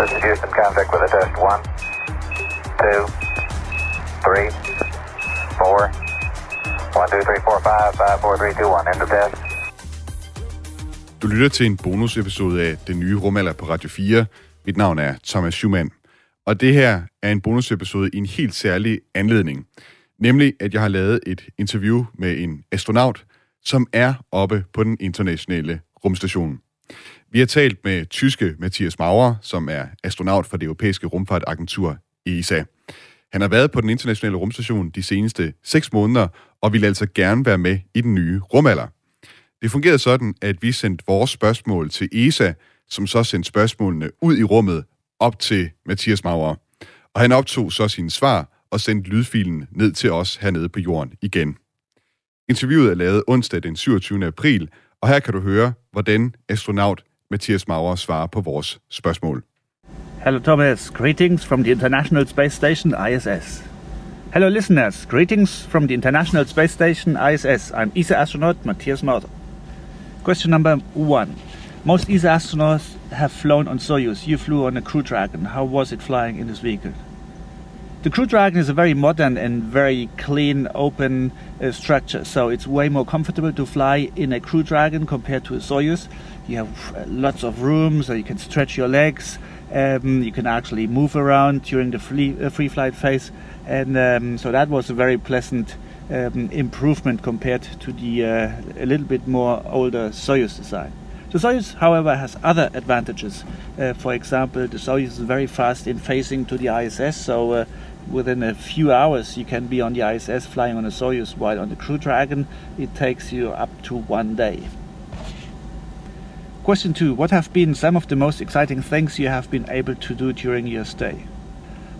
This is Houston, contact with a test. One, two, three, four. One, two, three, four, five, five, four, three, two, one. End of test. Du lytter til en bonusepisode af Den Nye Rumalder på Radio 4. Mit navn er Thomas Schumann. Og det her er en bonusepisode i en helt særlig anledning. Nemlig, at jeg har lavet et interview med en astronaut, som er oppe på den internationale rumstation. Vi har talt med tyske Mathias Maurer, som er astronaut for det europæiske rumfartagentur ESA. Han har været på den internationale rumstation de seneste 6 måneder, og vil altså gerne være med i den nye rumalder. Det fungerede sådan, at vi sendte vores spørgsmål til ESA, som så sendte spørgsmålene ud i rummet op til Mathias Maurer. Og han optog så sine svar og sendte lydfilen ned til os hernede på jorden igen. Interviewet er lavet onsdag den 27. april, og her kan du høre, hvordan astronaut Mathias Maurer svarer på vores spørgsmål. Hello, Thomas. Greetings from the International Space Station, ISS. Hello, listeners. Greetings from the International Space Station, ISS. I'm ESA astronaut Matthias Maurer. Question number one. Most ESA astronauts have flown on Soyuz. You flew on a Crew Dragon. How was it flying in this vehicle? The Crew Dragon is a very modern and very clean, open uh, structure, so it's way more comfortable to fly in a Crew Dragon compared to a Soyuz. You have uh, lots of room, so you can stretch your legs. Um, you can actually move around during the free, uh, free flight phase, and um, so that was a very pleasant um, improvement compared to the uh, a little bit more older Soyuz design. The Soyuz, however, has other advantages. Uh, for example, the Soyuz is very fast in phasing to the ISS, so uh, within a few hours you can be on the ISS flying on a Soyuz, while on the Crew Dragon it takes you up to one day. Question two What have been some of the most exciting things you have been able to do during your stay?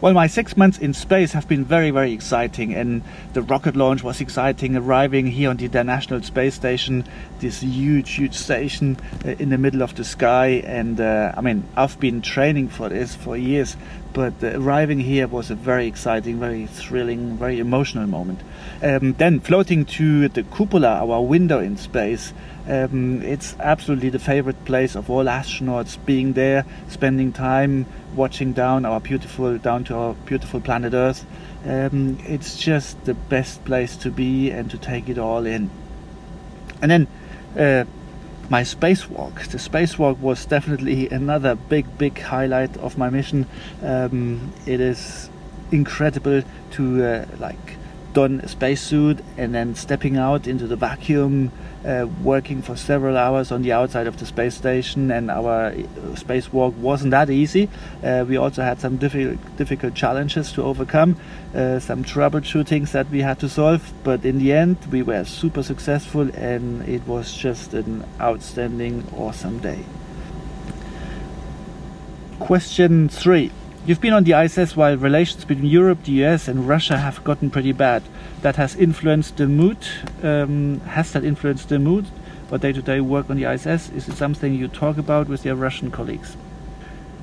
Well, my six months in space have been very, very exciting, and the rocket launch was exciting. Arriving here on the International Space Station, this huge, huge station uh, in the middle of the sky, and uh, I mean, I've been training for this for years, but uh, arriving here was a very exciting, very thrilling, very emotional moment. Um, then floating to the cupola, our window in space, um, it's absolutely the favorite place of all astronauts. Being there, spending time watching down our beautiful, down to our beautiful planet Earth. Um, it's just the best place to be and to take it all in. And then uh, my spacewalk. The spacewalk was definitely another big, big highlight of my mission. Um, it is incredible to uh, like don a spacesuit and then stepping out into the vacuum, uh, working for several hours on the outside of the space station. And our uh, spacewalk wasn't that easy. Uh, we also had some difficult, difficult challenges to overcome, uh, some troubleshootings that we had to solve. But in the end, we were super successful, and it was just an outstanding, awesome day. Question three. You've been on the ISS while relations between Europe, the US, and Russia have gotten pretty bad. That has influenced the mood. Um, has that influenced the mood or day to day work on the ISS? Is it something you talk about with your Russian colleagues?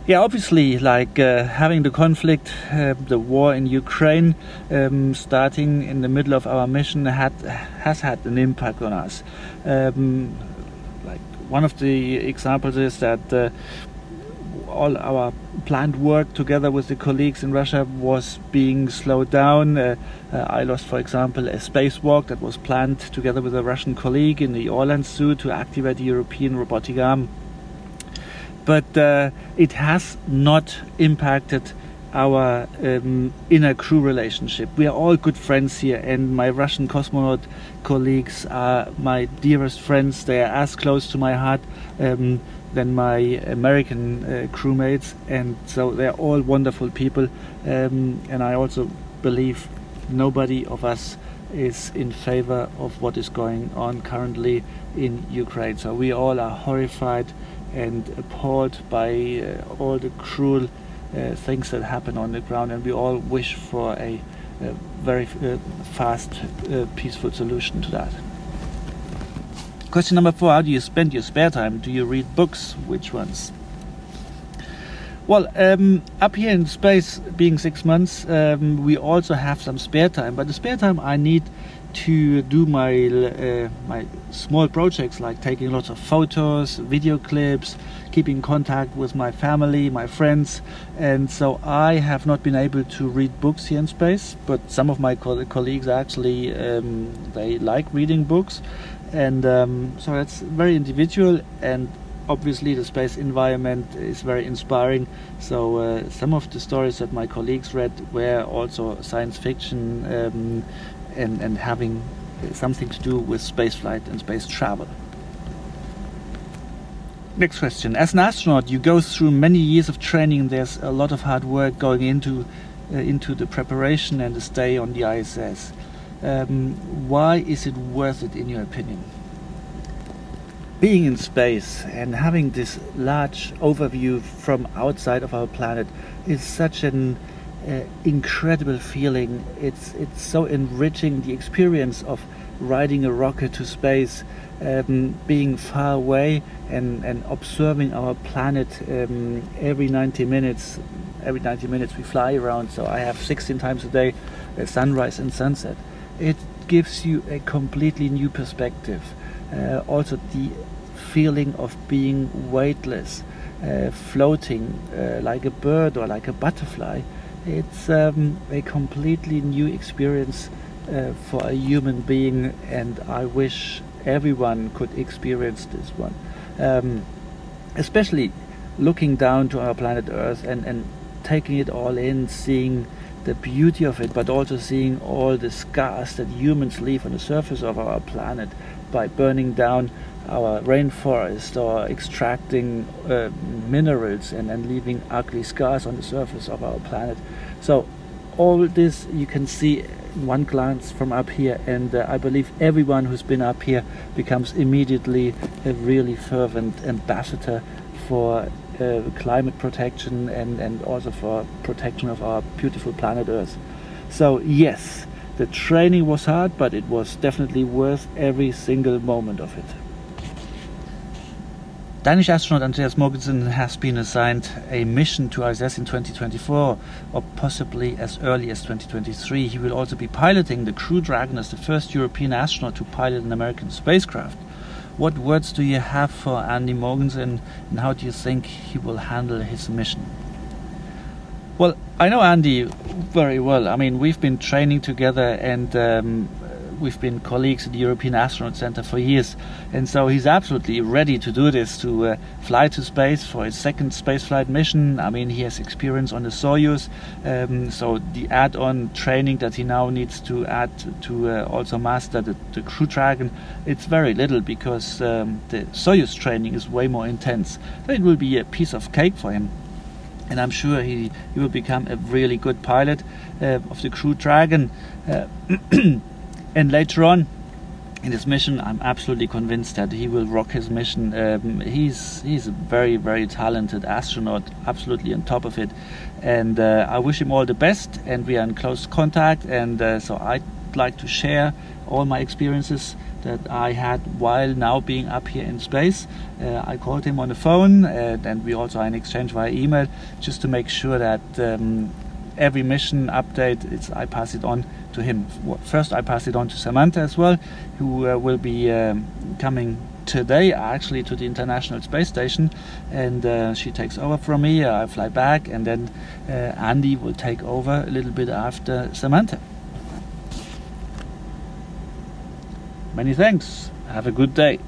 Yeah, obviously, like uh, having the conflict, uh, the war in Ukraine, um, starting in the middle of our mission, had has had an impact on us. Um, like one of the examples is that uh, all our planned work together with the colleagues in Russia was being slowed down. Uh, uh, I lost, for example, a spacewalk that was planned together with a Russian colleague in the Orlan Zoo to activate the European robotic arm. But uh, it has not impacted our um, inner crew relationship. We are all good friends here, and my Russian cosmonaut colleagues are my dearest friends. They are as close to my heart um, than my American uh, crewmates, and so they're all wonderful people. Um, and I also believe nobody of us is in favor of what is going on currently in Ukraine. So we all are horrified and appalled by uh, all the cruel things that happen on the ground, and we all wish for a, a very uh, fast, uh, peaceful solution to that. Question number four How do you spend your spare time? Do you read books? Which ones? Well, um, up here in space, being six months, um, we also have some spare time. But the spare time I need to do my uh, my small projects like taking lots of photos, video clips, keeping contact with my family, my friends, and so I have not been able to read books here in space. But some of my co- colleagues actually um, they like reading books, and um, so that's very individual and obviously the space environment is very inspiring so uh, some of the stories that my colleagues read were also science fiction um, and, and having something to do with spaceflight and space travel. Next question. As an astronaut you go through many years of training. There's a lot of hard work going into uh, into the preparation and the stay on the ISS um, why is it worth it in your opinion? Being in space and having this large overview from outside of our planet is such an uh, incredible feeling. It's it's so enriching the experience of riding a rocket to space, um, being far away and, and observing our planet um, every 90 minutes. Every 90 minutes we fly around, so I have 16 times a day, uh, sunrise and sunset. It gives you a completely new perspective. Uh, also the feeling of being weightless, uh, floating uh, like a bird or like a butterfly. It's um, a completely new experience uh, for a human being, and I wish everyone could experience this one. Um, especially looking down to our planet Earth and, and taking it all in, seeing the beauty of it, but also seeing all the scars that humans leave on the surface of our planet by burning down our rainforest or extracting uh, minerals and, and leaving ugly scars on the surface of our planet. So all this you can see one glance from up here and uh, I believe everyone who's been up here becomes immediately a really fervent ambassador for uh, climate protection and, and also for protection of our beautiful planet Earth. So yes, the training was hard, but it was definitely worth every single moment of it. Danish astronaut Andreas Mogensen has been assigned a mission to ISS in 2024 or possibly as early as 2023. He will also be piloting the Crew Dragon as the first European astronaut to pilot an American spacecraft. What words do you have for Andy Mogensen and how do you think he will handle his mission? Well, I know Andy very well. I mean, we've been training together and um, we've been colleagues at the European Astronaut Center for years, and so he's absolutely ready to do this to uh, fly to space for his second spaceflight mission. I mean, he has experience on the Soyuz, um, so the add-on training that he now needs to add to uh, also master the, the, Crew Dragon, it's very little because um, the Soyuz training is way more intense. So it will be a piece of cake for him and I'm sure he, he will become a really good pilot uh, of the Crew Dragon. Uh, and later on in his mission, I'm absolutely convinced that he will rock his mission. Um, he's he's a very very talented astronaut, absolutely on top of it, and uh, I wish him all the best. And we are in close contact, and uh, so I'd like to share all my experiences that I had while now being up here in space. Uh, I called him on the phone, uh, and we also had an exchange via email, just to make sure that um, every mission update, it's, I pass it on to him. First, I pass it on to Samantha as well, who uh, will be um, coming today actually to the International Space Station, and uh, she takes over from me. I fly back, and then uh, Andy will take over a little bit after Samantha. Many thanks. Have a good day.